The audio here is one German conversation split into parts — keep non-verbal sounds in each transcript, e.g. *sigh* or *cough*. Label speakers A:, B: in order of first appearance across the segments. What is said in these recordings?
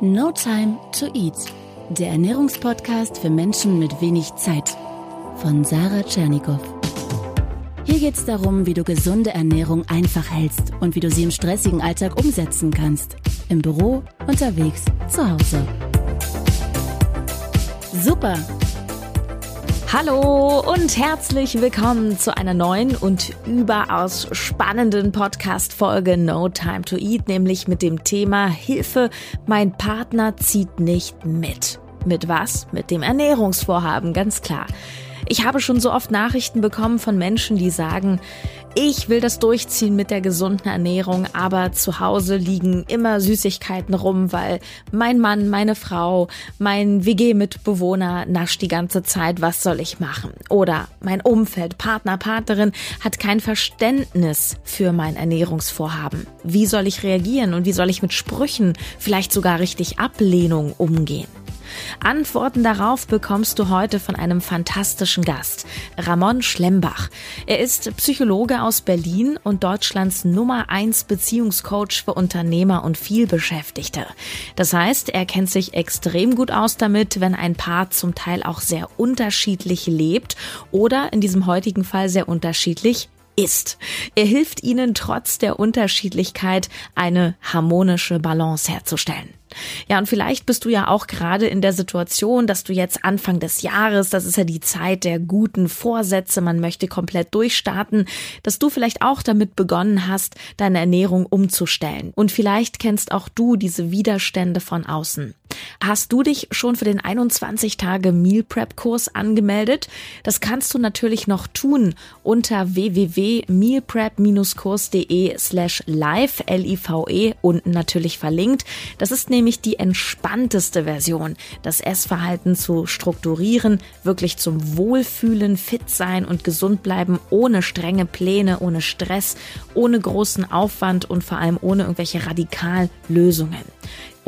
A: No Time to Eat, der Ernährungspodcast für Menschen mit wenig Zeit von Sarah Tschernikow. Hier geht es darum, wie du gesunde Ernährung einfach hältst und wie du sie im stressigen Alltag umsetzen kannst. Im Büro, unterwegs, zu Hause. Super!
B: Hallo und herzlich willkommen zu einer neuen und überaus spannenden Podcast-Folge No Time to Eat, nämlich mit dem Thema Hilfe, mein Partner zieht nicht mit. Mit was? Mit dem Ernährungsvorhaben, ganz klar. Ich habe schon so oft Nachrichten bekommen von Menschen, die sagen, ich will das durchziehen mit der gesunden Ernährung, aber zu Hause liegen immer Süßigkeiten rum, weil mein Mann, meine Frau, mein WG-Mitbewohner nascht die ganze Zeit, was soll ich machen? Oder mein Umfeld, Partner, Partnerin hat kein Verständnis für mein Ernährungsvorhaben. Wie soll ich reagieren und wie soll ich mit Sprüchen, vielleicht sogar richtig Ablehnung umgehen? Antworten darauf bekommst du heute von einem fantastischen Gast, Ramon Schlembach. Er ist Psychologe aus Berlin und Deutschlands Nummer 1 Beziehungscoach für Unternehmer und vielbeschäftigte. Das heißt, er kennt sich extrem gut aus damit, wenn ein Paar zum Teil auch sehr unterschiedlich lebt oder in diesem heutigen Fall sehr unterschiedlich ist. Er hilft ihnen trotz der Unterschiedlichkeit eine harmonische Balance herzustellen. Ja, und vielleicht bist du ja auch gerade in der Situation, dass du jetzt Anfang des Jahres, das ist ja die Zeit der guten Vorsätze, man möchte komplett durchstarten, dass du vielleicht auch damit begonnen hast, deine Ernährung umzustellen. Und vielleicht kennst auch du diese Widerstände von außen. Hast du dich schon für den 21 Tage Meal Prep Kurs angemeldet? Das kannst du natürlich noch tun unter www.mealprep-kurs.de slash live, L-I-V-E, unten natürlich verlinkt. Das ist nämlich die entspannteste Version, das Essverhalten zu strukturieren, wirklich zum Wohlfühlen, fit sein und gesund bleiben, ohne strenge Pläne, ohne Stress, ohne großen Aufwand und vor allem ohne irgendwelche Radikallösungen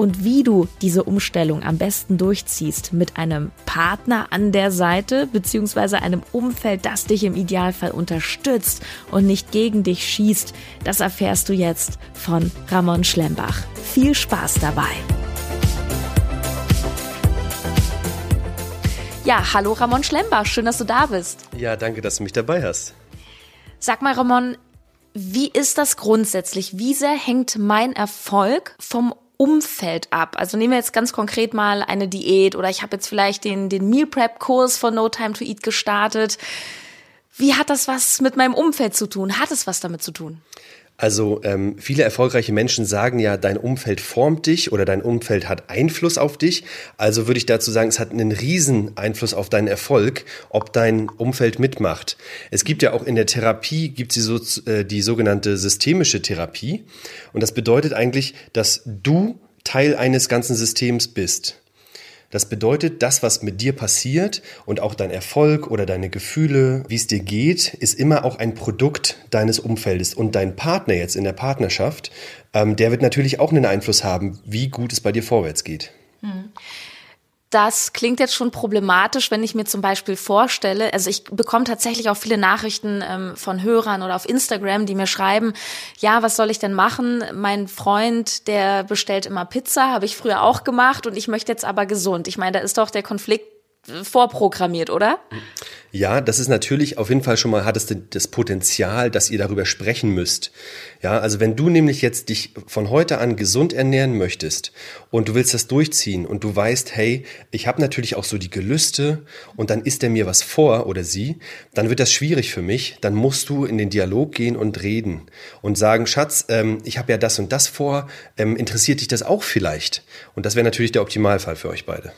B: und wie du diese Umstellung am besten durchziehst mit einem Partner an der Seite beziehungsweise einem Umfeld, das dich im Idealfall unterstützt und nicht gegen dich schießt, das erfährst du jetzt von Ramon Schlembach. Viel Spaß dabei! Ja, hallo Ramon Schlembach, schön, dass du da bist.
C: Ja, danke, dass du mich dabei hast.
B: Sag mal, Ramon, wie ist das grundsätzlich? Wie sehr hängt mein Erfolg vom Umfeld ab? Also nehmen wir jetzt ganz konkret mal eine Diät oder ich habe jetzt vielleicht den, den Meal Prep Kurs von No Time to Eat gestartet. Wie hat das was mit meinem Umfeld zu tun? Hat es was damit zu tun?
C: Also ähm, viele erfolgreiche Menschen sagen ja, dein Umfeld formt dich oder dein Umfeld hat Einfluss auf dich. Also würde ich dazu sagen, es hat einen riesen Einfluss auf deinen Erfolg, ob dein Umfeld mitmacht. Es gibt ja auch in der Therapie gibt es so, äh, die sogenannte systemische Therapie und das bedeutet eigentlich, dass du Teil eines ganzen Systems bist. Das bedeutet, das, was mit dir passiert und auch dein Erfolg oder deine Gefühle, wie es dir geht, ist immer auch ein Produkt deines Umfeldes. Und dein Partner jetzt in der Partnerschaft, ähm, der wird natürlich auch einen Einfluss haben, wie gut es bei dir vorwärts geht. Hm.
B: Das klingt jetzt schon problematisch, wenn ich mir zum Beispiel vorstelle, also ich bekomme tatsächlich auch viele Nachrichten ähm, von Hörern oder auf Instagram, die mir schreiben, ja, was soll ich denn machen? Mein Freund, der bestellt immer Pizza, habe ich früher auch gemacht und ich möchte jetzt aber gesund. Ich meine, da ist doch der Konflikt vorprogrammiert, oder?
C: Ja, das ist natürlich auf jeden Fall schon mal, hat es das Potenzial, dass ihr darüber sprechen müsst. Ja, also wenn du nämlich jetzt dich von heute an gesund ernähren möchtest und du willst das durchziehen und du weißt, hey, ich habe natürlich auch so die Gelüste und dann isst er mir was vor oder sie, dann wird das schwierig für mich. Dann musst du in den Dialog gehen und reden und sagen, Schatz, ähm, ich habe ja das und das vor, ähm, interessiert dich das auch vielleicht? Und das wäre natürlich der Optimalfall für euch beide.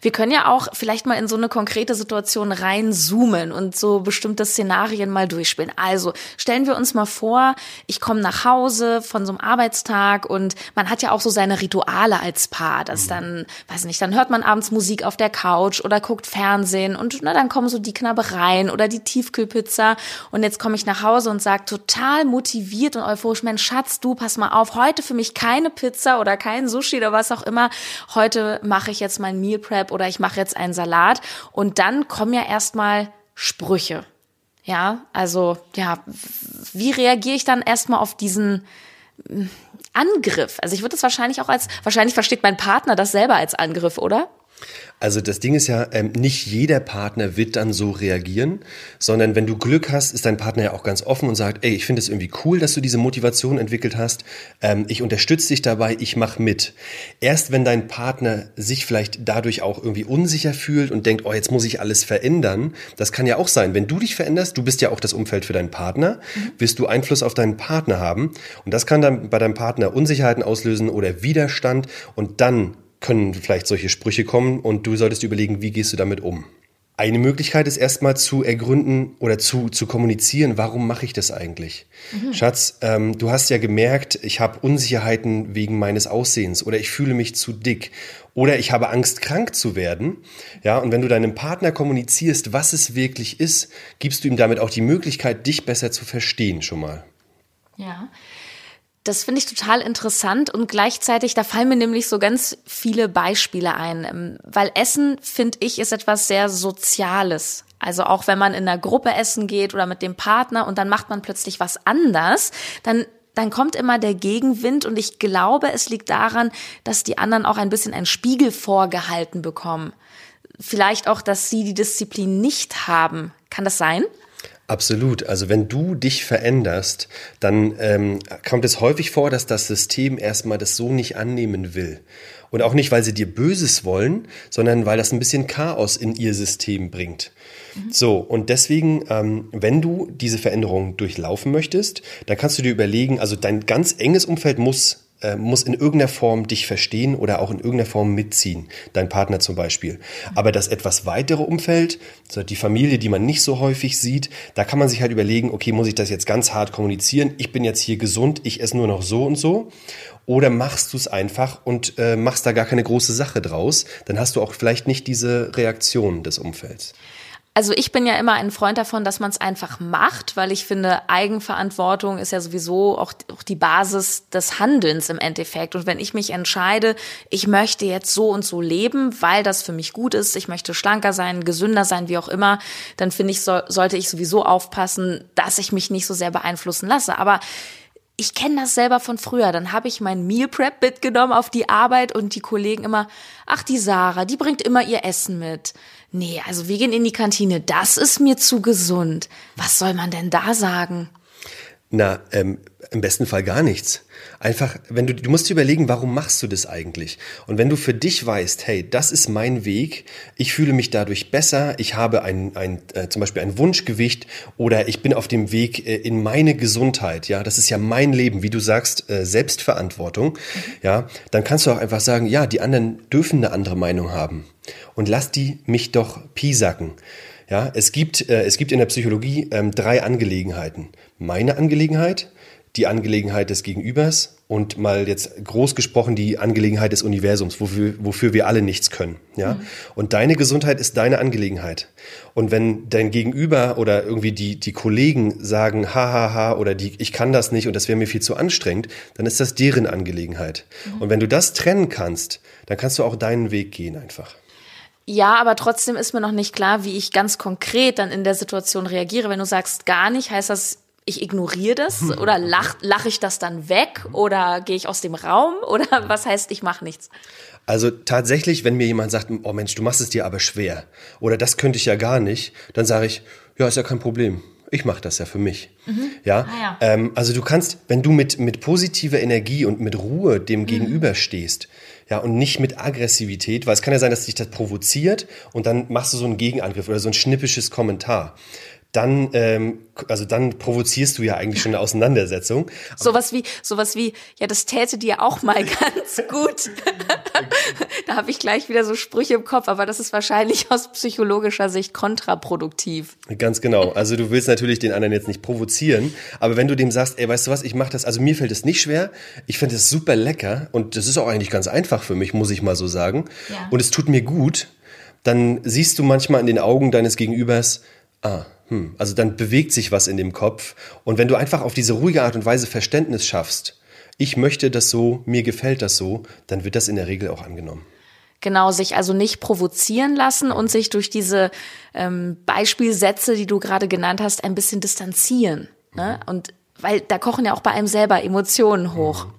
B: Wir können ja auch vielleicht mal in so eine konkrete Situation reinzoomen und so bestimmte Szenarien mal durchspielen. Also stellen wir uns mal vor, ich komme nach Hause von so einem Arbeitstag und man hat ja auch so seine Rituale als Paar. Das mhm. dann, weiß nicht, dann hört man abends Musik auf der Couch oder guckt Fernsehen und na, dann kommen so die Knabbereien oder die Tiefkühlpizza und jetzt komme ich nach Hause und sage total motiviert und euphorisch, Mensch Schatz, du pass mal auf, heute für mich keine Pizza oder kein Sushi oder was auch immer. Heute mache ich jetzt mein ein Meal Prep oder ich mache jetzt einen Salat und dann kommen ja erstmal Sprüche. Ja, also ja, wie reagiere ich dann erstmal auf diesen Angriff. Also ich würde das wahrscheinlich auch als, wahrscheinlich versteht mein Partner das selber als Angriff, oder?
C: Also das Ding ist ja, ähm, nicht jeder Partner wird dann so reagieren, sondern wenn du Glück hast, ist dein Partner ja auch ganz offen und sagt, ey, ich finde es irgendwie cool, dass du diese Motivation entwickelt hast. Ähm, ich unterstütze dich dabei, ich mache mit. Erst wenn dein Partner sich vielleicht dadurch auch irgendwie unsicher fühlt und denkt, oh, jetzt muss ich alles verändern, das kann ja auch sein. Wenn du dich veränderst, du bist ja auch das Umfeld für deinen Partner, mhm. wirst du Einfluss auf deinen Partner haben und das kann dann bei deinem Partner Unsicherheiten auslösen oder Widerstand und dann können vielleicht solche Sprüche kommen und du solltest überlegen, wie gehst du damit um. Eine Möglichkeit ist erstmal zu ergründen oder zu, zu kommunizieren, warum mache ich das eigentlich? Mhm. Schatz, ähm, du hast ja gemerkt, ich habe Unsicherheiten wegen meines Aussehens oder ich fühle mich zu dick oder ich habe Angst, krank zu werden. Ja, und wenn du deinem Partner kommunizierst, was es wirklich ist, gibst du ihm damit auch die Möglichkeit, dich besser zu verstehen schon mal.
B: Ja. Das finde ich total interessant und gleichzeitig, da fallen mir nämlich so ganz viele Beispiele ein, ähm, weil Essen, finde ich, ist etwas sehr Soziales. Also auch wenn man in einer Gruppe essen geht oder mit dem Partner und dann macht man plötzlich was anders, dann dann kommt immer der Gegenwind und ich glaube, es liegt daran, dass die anderen auch ein bisschen einen Spiegel vorgehalten bekommen. Vielleicht auch, dass sie die Disziplin nicht haben. Kann das sein?
C: Absolut. Also wenn du dich veränderst, dann ähm, kommt es häufig vor, dass das System erstmal das so nicht annehmen will. Und auch nicht, weil sie dir Böses wollen, sondern weil das ein bisschen Chaos in ihr System bringt. Mhm. So, und deswegen, ähm, wenn du diese Veränderung durchlaufen möchtest, dann kannst du dir überlegen, also dein ganz enges Umfeld muss äh, muss in irgendeiner Form dich verstehen oder auch in irgendeiner Form mitziehen, dein Partner zum Beispiel. Aber das etwas weitere Umfeld, die Familie, die man nicht so häufig sieht, da kann man sich halt überlegen, okay, muss ich das jetzt ganz hart kommunizieren? Ich bin jetzt hier gesund, ich esse nur noch so und so. Oder machst du es einfach und äh, machst da gar keine große Sache draus? Dann hast du auch vielleicht nicht diese Reaktion des Umfelds.
B: Also ich bin ja immer ein Freund davon, dass man es einfach macht, weil ich finde, Eigenverantwortung ist ja sowieso auch, auch die Basis des Handelns im Endeffekt. Und wenn ich mich entscheide, ich möchte jetzt so und so leben, weil das für mich gut ist, ich möchte schlanker sein, gesünder sein, wie auch immer, dann finde ich, so, sollte ich sowieso aufpassen, dass ich mich nicht so sehr beeinflussen lasse. Aber ich kenne das selber von früher. Dann habe ich mein Meal Prep mitgenommen auf die Arbeit und die Kollegen immer, ach die Sarah, die bringt immer ihr Essen mit nee, also wir gehen in die Kantine, das ist mir zu gesund. Was soll man denn da sagen?
C: Na, ähm, im besten Fall gar nichts. Einfach, wenn du, du musst dir überlegen, warum machst du das eigentlich? Und wenn du für dich weißt, hey, das ist mein Weg, ich fühle mich dadurch besser, ich habe ein, ein äh, zum Beispiel ein Wunschgewicht oder ich bin auf dem Weg äh, in meine Gesundheit, ja, das ist ja mein Leben, wie du sagst, äh, Selbstverantwortung, mhm. ja, dann kannst du auch einfach sagen, ja, die anderen dürfen eine andere Meinung haben und lass die mich doch piesacken. Ja, es gibt, äh, es gibt in der Psychologie ähm, drei Angelegenheiten. Meine Angelegenheit, die Angelegenheit des Gegenübers und mal jetzt groß gesprochen die Angelegenheit des Universums, wofür, wofür wir alle nichts können. Ja? Mhm. Und deine Gesundheit ist deine Angelegenheit. Und wenn dein Gegenüber oder irgendwie die, die Kollegen sagen, ha, ha, ha, oder die, ich kann das nicht und das wäre mir viel zu anstrengend, dann ist das deren Angelegenheit. Mhm. Und wenn du das trennen kannst, dann kannst du auch deinen Weg gehen einfach.
B: Ja, aber trotzdem ist mir noch nicht klar, wie ich ganz konkret dann in der Situation reagiere. Wenn du sagst gar nicht, heißt das, ich ignoriere das oder lache lach ich das dann weg oder gehe ich aus dem Raum *laughs* oder was heißt, ich mache nichts?
C: Also tatsächlich, wenn mir jemand sagt, oh Mensch, du machst es dir aber schwer oder das könnte ich ja gar nicht, dann sage ich, ja, ist ja kein Problem. Ich mache das ja für mich. Mhm. Ja, ah, ja. Ähm, also du kannst, wenn du mit mit positiver Energie und mit Ruhe dem mhm. Gegenüber stehst, ja, und nicht mit Aggressivität, weil es kann ja sein, dass dich das provoziert und dann machst du so einen Gegenangriff oder so ein schnippisches Kommentar dann, ähm, also dann provozierst du ja eigentlich schon eine Auseinandersetzung.
B: Sowas wie, sowas wie, ja, das täte dir auch mal *laughs* ganz gut. da habe ich gleich wieder so Sprüche im Kopf, aber das ist wahrscheinlich aus psychologischer Sicht kontraproduktiv.
C: Ganz genau. Also du willst natürlich den anderen jetzt nicht provozieren, aber wenn du dem sagst, ey, weißt du was, ich mache das, also mir fällt es nicht schwer, ich finde es super lecker und das ist auch eigentlich ganz einfach für mich, muss ich mal so sagen. Ja. Und es tut mir gut, dann siehst du manchmal in den Augen deines Gegenübers, ah, hm, also dann bewegt sich was in dem Kopf. Und wenn du einfach auf diese ruhige Art und Weise Verständnis schaffst, ich möchte das so, mir gefällt das so, dann wird das in der Regel auch angenommen.
B: Genau, sich also nicht provozieren lassen und sich durch diese ähm, Beispielsätze, die du gerade genannt hast, ein bisschen distanzieren. Ne? Mhm. Und weil da kochen ja auch bei einem selber Emotionen hoch. Mhm.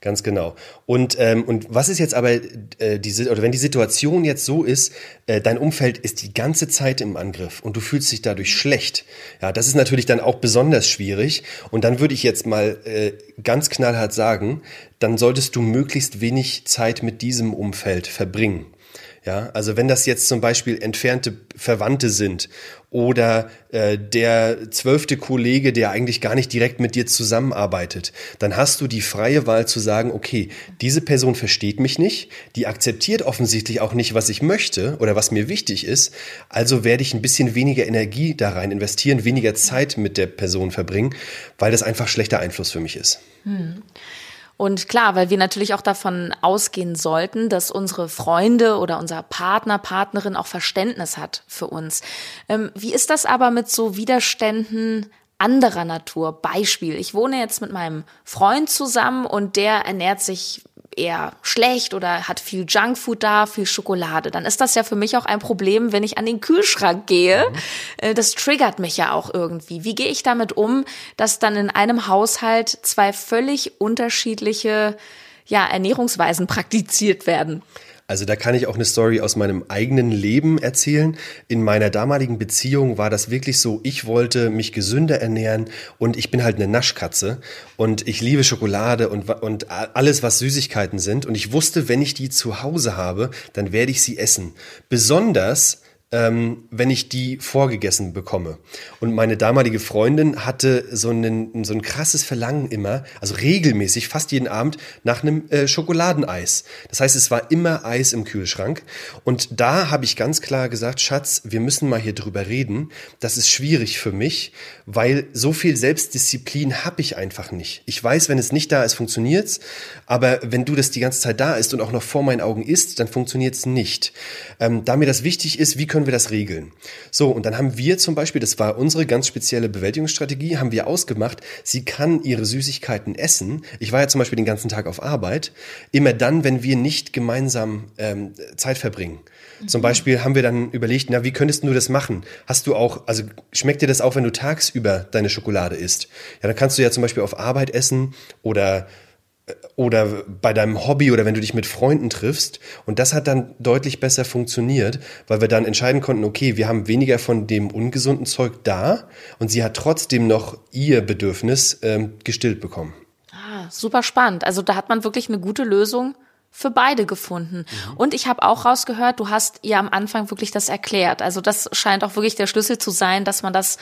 C: Ganz genau. Und, ähm, und was ist jetzt aber äh, diese, oder wenn die Situation jetzt so ist, äh, dein Umfeld ist die ganze Zeit im Angriff und du fühlst dich dadurch schlecht. Ja, das ist natürlich dann auch besonders schwierig. Und dann würde ich jetzt mal äh, ganz knallhart sagen, dann solltest du möglichst wenig Zeit mit diesem Umfeld verbringen. Ja, also wenn das jetzt zum Beispiel entfernte Verwandte sind oder äh, der zwölfte Kollege, der eigentlich gar nicht direkt mit dir zusammenarbeitet, dann hast du die freie Wahl zu sagen, okay, diese Person versteht mich nicht, die akzeptiert offensichtlich auch nicht, was ich möchte oder was mir wichtig ist, also werde ich ein bisschen weniger Energie da rein investieren, weniger Zeit mit der Person verbringen, weil das einfach schlechter Einfluss für mich ist. Hm.
B: Und klar, weil wir natürlich auch davon ausgehen sollten, dass unsere Freunde oder unser Partner, Partnerin auch Verständnis hat für uns. Ähm, wie ist das aber mit so Widerständen anderer Natur? Beispiel, ich wohne jetzt mit meinem Freund zusammen und der ernährt sich eher schlecht oder hat viel Junkfood da, viel Schokolade, dann ist das ja für mich auch ein Problem, wenn ich an den Kühlschrank gehe. Mhm. Äh, das triggert mich ja auch irgendwie. Wie gehe ich damit um, dass dann in einem Haushalt zwei völlig unterschiedliche ja, Ernährungsweisen praktiziert werden?
C: Also da kann ich auch eine Story aus meinem eigenen Leben erzählen. In meiner damaligen Beziehung war das wirklich so, ich wollte mich gesünder ernähren und ich bin halt eine Naschkatze und ich liebe Schokolade und, und alles, was Süßigkeiten sind. Und ich wusste, wenn ich die zu Hause habe, dann werde ich sie essen. Besonders ähm, wenn ich die vorgegessen bekomme. Und meine damalige Freundin hatte so, einen, so ein krasses Verlangen immer, also regelmäßig, fast jeden Abend, nach einem äh, Schokoladeneis. Das heißt, es war immer Eis im Kühlschrank. Und da habe ich ganz klar gesagt, Schatz, wir müssen mal hier drüber reden. Das ist schwierig für mich, weil so viel Selbstdisziplin habe ich einfach nicht. Ich weiß, wenn es nicht da ist, funktioniert's. Aber wenn du das die ganze Zeit da ist und auch noch vor meinen Augen isst, dann funktioniert's nicht. Ähm, da mir das wichtig ist, wie können können wir das regeln? So, und dann haben wir zum Beispiel, das war unsere ganz spezielle Bewältigungsstrategie, haben wir ausgemacht, sie kann ihre Süßigkeiten essen. Ich war ja zum Beispiel den ganzen Tag auf Arbeit. Immer dann, wenn wir nicht gemeinsam ähm, Zeit verbringen. Zum Beispiel haben wir dann überlegt, na, wie könntest du das machen? Hast du auch, also schmeckt dir das auch, wenn du tagsüber deine Schokolade isst? Ja, dann kannst du ja zum Beispiel auf Arbeit essen oder oder bei deinem Hobby oder wenn du dich mit Freunden triffst. Und das hat dann deutlich besser funktioniert, weil wir dann entscheiden konnten, okay, wir haben weniger von dem ungesunden Zeug da und sie hat trotzdem noch ihr Bedürfnis ähm, gestillt bekommen.
B: Ah, super spannend. Also da hat man wirklich eine gute Lösung für beide gefunden. Mhm. Und ich habe auch rausgehört, du hast ihr am Anfang wirklich das erklärt. Also das scheint auch wirklich der Schlüssel zu sein, dass man das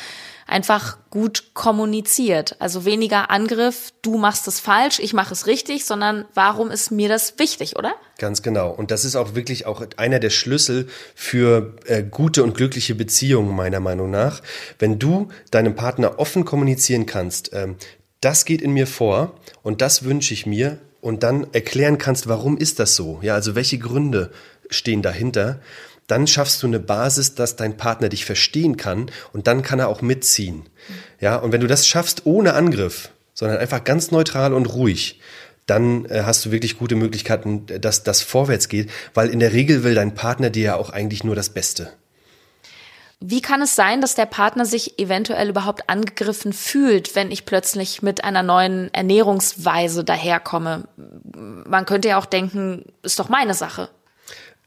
B: einfach gut kommuniziert. Also weniger Angriff, du machst es falsch, ich mache es richtig, sondern warum ist mir das wichtig, oder?
C: Ganz genau. Und das ist auch wirklich auch einer der Schlüssel für äh, gute und glückliche Beziehungen, meiner Meinung nach. Wenn du deinem Partner offen kommunizieren kannst, ähm, das geht in mir vor und das wünsche ich mir und dann erklären kannst, warum ist das so? Ja, also welche Gründe stehen dahinter? Dann schaffst du eine Basis, dass dein Partner dich verstehen kann und dann kann er auch mitziehen. Ja, und wenn du das schaffst ohne Angriff, sondern einfach ganz neutral und ruhig, dann äh, hast du wirklich gute Möglichkeiten, dass das vorwärts geht, weil in der Regel will dein Partner dir ja auch eigentlich nur das Beste.
B: Wie kann es sein, dass der Partner sich eventuell überhaupt angegriffen fühlt, wenn ich plötzlich mit einer neuen Ernährungsweise daherkomme? Man könnte ja auch denken, ist doch meine Sache.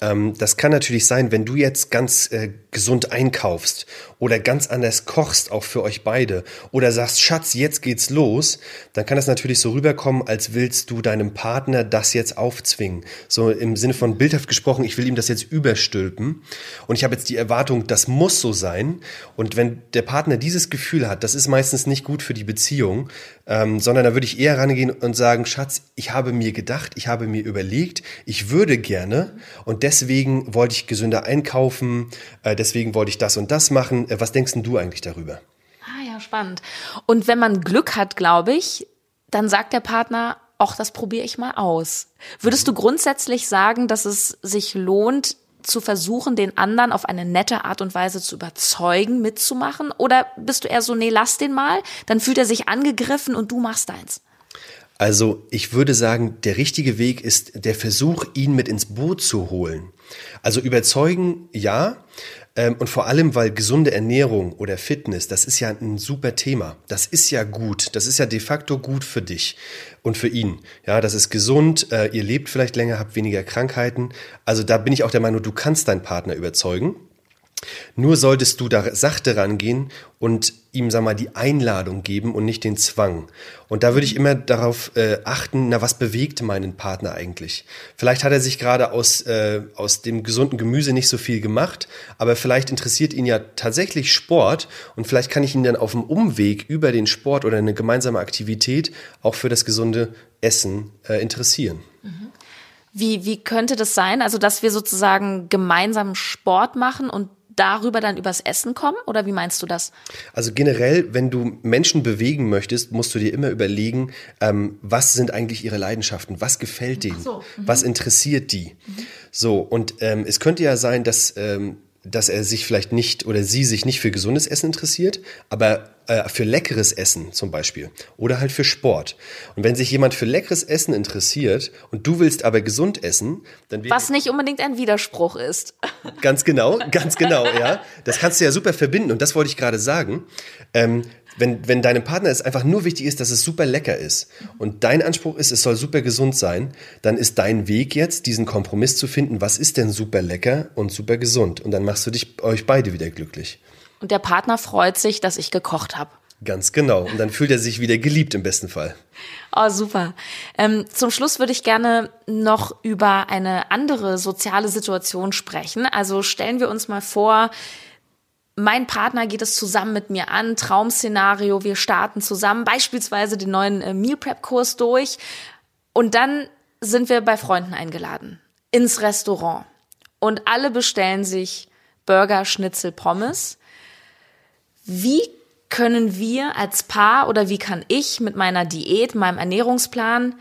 C: Ähm, das kann natürlich sein, wenn du jetzt ganz äh, gesund einkaufst oder ganz anders kochst, auch für euch beide, oder sagst, Schatz, jetzt geht's los, dann kann das natürlich so rüberkommen, als willst du deinem Partner das jetzt aufzwingen. So im Sinne von bildhaft gesprochen, ich will ihm das jetzt überstülpen und ich habe jetzt die Erwartung, das muss so sein. Und wenn der Partner dieses Gefühl hat, das ist meistens nicht gut für die Beziehung, ähm, sondern da würde ich eher rangehen und sagen, Schatz, ich habe mir gedacht, ich habe mir überlegt, ich würde gerne und deswegen wollte ich gesünder einkaufen, äh, deswegen wollte ich das und das machen. Äh, was denkst du eigentlich darüber?
B: Ah ja, spannend. Und wenn man Glück hat, glaube ich, dann sagt der Partner, ach, das probiere ich mal aus. Würdest du grundsätzlich sagen, dass es sich lohnt, zu versuchen, den anderen auf eine nette Art und Weise zu überzeugen, mitzumachen? Oder bist du eher so, nee, lass den mal, dann fühlt er sich angegriffen und du machst deins?
C: Also ich würde sagen, der richtige Weg ist der Versuch, ihn mit ins Boot zu holen. Also überzeugen, ja, und vor allem, weil gesunde Ernährung oder Fitness, das ist ja ein super Thema. Das ist ja gut. Das ist ja de facto gut für dich und für ihn. Ja, das ist gesund. Äh, ihr lebt vielleicht länger, habt weniger Krankheiten. Also da bin ich auch der Meinung, du kannst deinen Partner überzeugen. Nur solltest du da sachte rangehen und ihm, sag mal, die Einladung geben und nicht den Zwang. Und da würde ich immer darauf äh, achten, na, was bewegt meinen Partner eigentlich? Vielleicht hat er sich gerade aus, äh, aus dem gesunden Gemüse nicht so viel gemacht, aber vielleicht interessiert ihn ja tatsächlich Sport und vielleicht kann ich ihn dann auf dem Umweg über den Sport oder eine gemeinsame Aktivität auch für das gesunde Essen äh, interessieren.
B: Wie, wie könnte das sein? Also, dass wir sozusagen gemeinsam Sport machen und darüber dann übers Essen kommen? Oder wie meinst du das?
C: Also generell, wenn du Menschen bewegen möchtest, musst du dir immer überlegen, ähm, was sind eigentlich ihre Leidenschaften? Was gefällt denen? So, mhm. was interessiert die? Mhm. So, und ähm, es könnte ja sein, dass ähm, dass er sich vielleicht nicht oder sie sich nicht für gesundes Essen interessiert, aber äh, für leckeres Essen zum Beispiel oder halt für Sport. Und wenn sich jemand für leckeres Essen interessiert und du willst aber gesund essen, dann
B: was nicht unbedingt ein Widerspruch ist.
C: Ganz genau, ganz genau, ja. Das kannst du ja super verbinden und das wollte ich gerade sagen. Ähm, wenn, wenn deinem Partner es einfach nur wichtig ist, dass es super lecker ist und dein Anspruch ist, es soll super gesund sein, dann ist dein Weg jetzt, diesen Kompromiss zu finden, was ist denn super lecker und super gesund? Und dann machst du dich euch beide wieder glücklich.
B: Und der Partner freut sich, dass ich gekocht habe.
C: Ganz genau. Und dann fühlt er sich wieder geliebt im besten Fall.
B: Oh, super. Ähm, zum Schluss würde ich gerne noch über eine andere soziale Situation sprechen. Also stellen wir uns mal vor, mein Partner geht es zusammen mit mir an, Traumszenario, wir starten zusammen beispielsweise den neuen äh, Meal Prep Kurs durch und dann sind wir bei Freunden eingeladen ins Restaurant und alle bestellen sich Burger, Schnitzel, Pommes. Wie können wir als Paar oder wie kann ich mit meiner Diät, meinem Ernährungsplan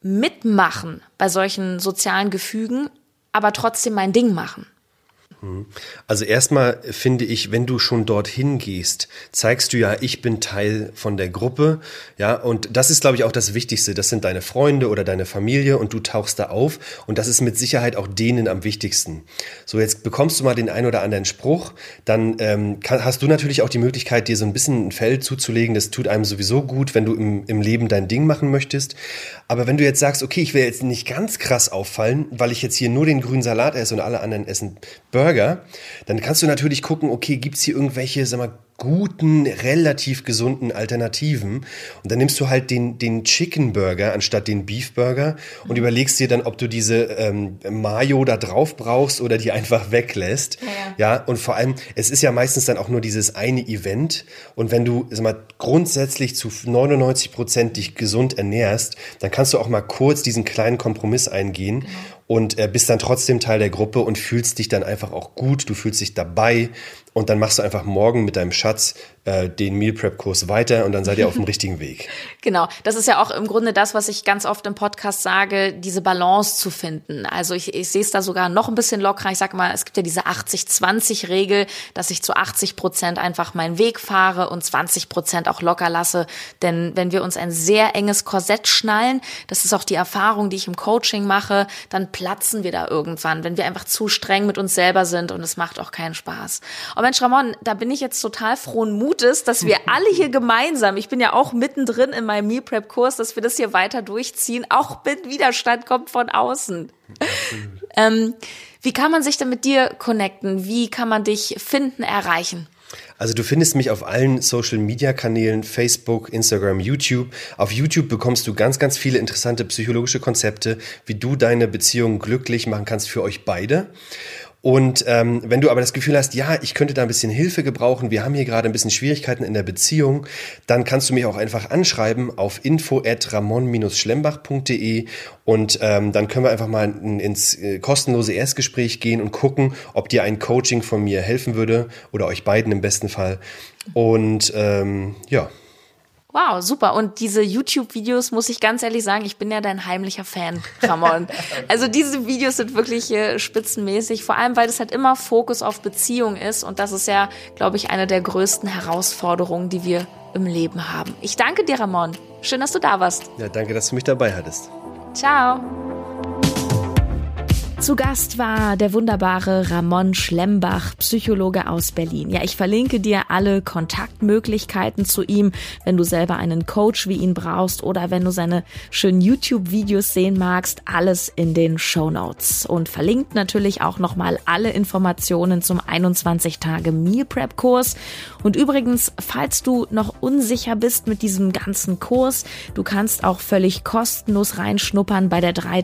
B: mitmachen bei solchen sozialen Gefügen, aber trotzdem mein Ding machen?
C: Also erstmal finde ich, wenn du schon dorthin gehst, zeigst du ja, ich bin Teil von der Gruppe, ja, und das ist, glaube ich, auch das Wichtigste. Das sind deine Freunde oder deine Familie und du tauchst da auf und das ist mit Sicherheit auch denen am wichtigsten. So, jetzt bekommst du mal den ein oder anderen Spruch, dann ähm, kann, hast du natürlich auch die Möglichkeit, dir so ein bisschen ein Feld zuzulegen. Das tut einem sowieso gut, wenn du im, im Leben dein Ding machen möchtest. Aber wenn du jetzt sagst, okay, ich will jetzt nicht ganz krass auffallen, weil ich jetzt hier nur den grünen Salat esse und alle anderen essen Burger, Burger, dann kannst du natürlich gucken, okay, gibt's hier irgendwelche, sag mal, guten, relativ gesunden Alternativen. Und dann nimmst du halt den, den Chicken Burger anstatt den Beef Burger und mhm. überlegst dir dann, ob du diese ähm, Mayo da drauf brauchst oder die einfach weglässt. Ja, ja. und vor allem, es ist ja meistens dann auch nur dieses eine Event. Und wenn du sag mal, grundsätzlich zu 99 Prozent dich gesund ernährst, dann kannst du auch mal kurz diesen kleinen Kompromiss eingehen. Genau und äh, bist dann trotzdem Teil der Gruppe und fühlst dich dann einfach auch gut, du fühlst dich dabei. Und dann machst du einfach morgen mit deinem Schatz äh, den Meal Prep Kurs weiter und dann seid ihr auf dem *laughs* richtigen Weg.
B: Genau, das ist ja auch im Grunde das, was ich ganz oft im Podcast sage, diese Balance zu finden. Also ich, ich sehe es da sogar noch ein bisschen lockerer. Ich sage mal, es gibt ja diese 80-20-Regel, dass ich zu 80 Prozent einfach meinen Weg fahre und 20 Prozent auch locker lasse. Denn wenn wir uns ein sehr enges Korsett schnallen, das ist auch die Erfahrung, die ich im Coaching mache, dann platzen wir da irgendwann, wenn wir einfach zu streng mit uns selber sind und es macht auch keinen Spaß. Und Mensch, Ramon, da bin ich jetzt total frohen Mutes, dass wir *laughs* alle hier gemeinsam, ich bin ja auch mittendrin in meinem Meal Prep Kurs, dass wir das hier weiter durchziehen. Auch mit Widerstand kommt von außen. ähm, wie kann man sich denn mit dir connecten? Wie kann man dich finden, erreichen?
C: Also du findest mich auf allen Social-Media-Kanälen, Facebook, Instagram, YouTube. Auf YouTube bekommst du ganz, ganz viele interessante psychologische Konzepte, wie du deine Beziehung glücklich machen kannst für euch beide. Und ähm, wenn du aber das Gefühl hast, ja, ich könnte da ein bisschen Hilfe gebrauchen, wir haben hier gerade ein bisschen Schwierigkeiten in der Beziehung, dann kannst du mich auch einfach anschreiben auf info@ramon-schlembach.de und ähm, dann können wir einfach mal ins äh, kostenlose Erstgespräch gehen und gucken, ob dir ein Coaching von mir helfen würde oder euch beiden im besten Fall. Und ähm, ja.
B: Wow, super. Und diese YouTube-Videos, muss ich ganz ehrlich sagen, ich bin ja dein heimlicher Fan, Ramon. *laughs* also diese Videos sind wirklich äh, spitzenmäßig, vor allem, weil es halt immer Fokus auf Beziehung ist. Und das ist ja, glaube ich, eine der größten Herausforderungen, die wir im Leben haben. Ich danke dir, Ramon. Schön, dass du da warst.
C: Ja, danke, dass du mich dabei hattest.
B: Ciao. Zu Gast war der wunderbare Ramon Schlembach, Psychologe aus Berlin. Ja, ich verlinke dir alle Kontaktmöglichkeiten zu ihm, wenn du selber einen Coach wie ihn brauchst oder wenn du seine schönen YouTube-Videos sehen magst. Alles in den Show Notes. Und verlinkt natürlich auch nochmal alle Informationen zum 21 Tage Meal Prep Kurs. Und übrigens, falls du noch unsicher bist mit diesem ganzen Kurs, du kannst auch völlig kostenlos reinschnuppern bei der 3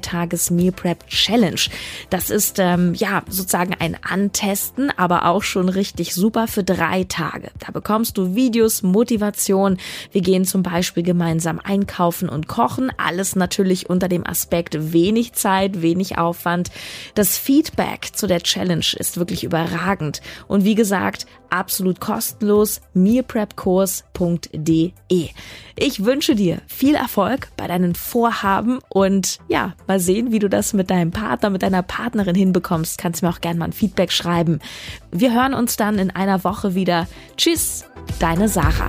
B: Das ist ähm, ja sozusagen ein Antesten, aber auch schon richtig super für drei Tage. Da bekommst du Videos, Motivation. Wir gehen zum Beispiel gemeinsam einkaufen und kochen. Alles natürlich unter dem Aspekt wenig Zeit, wenig Aufwand. Das Feedback zu der Challenge ist wirklich überragend. Und wie gesagt, absolut kostenlos mealprepkurs.de. Ich wünsche dir viel Erfolg bei deinen Vorhaben und ja, mal sehen, wie du das mit deinem Partner, mit deiner Partnerin hinbekommst. Kannst mir auch gerne mal ein Feedback schreiben. Wir hören uns dann in einer Woche wieder. Tschüss, deine Sarah.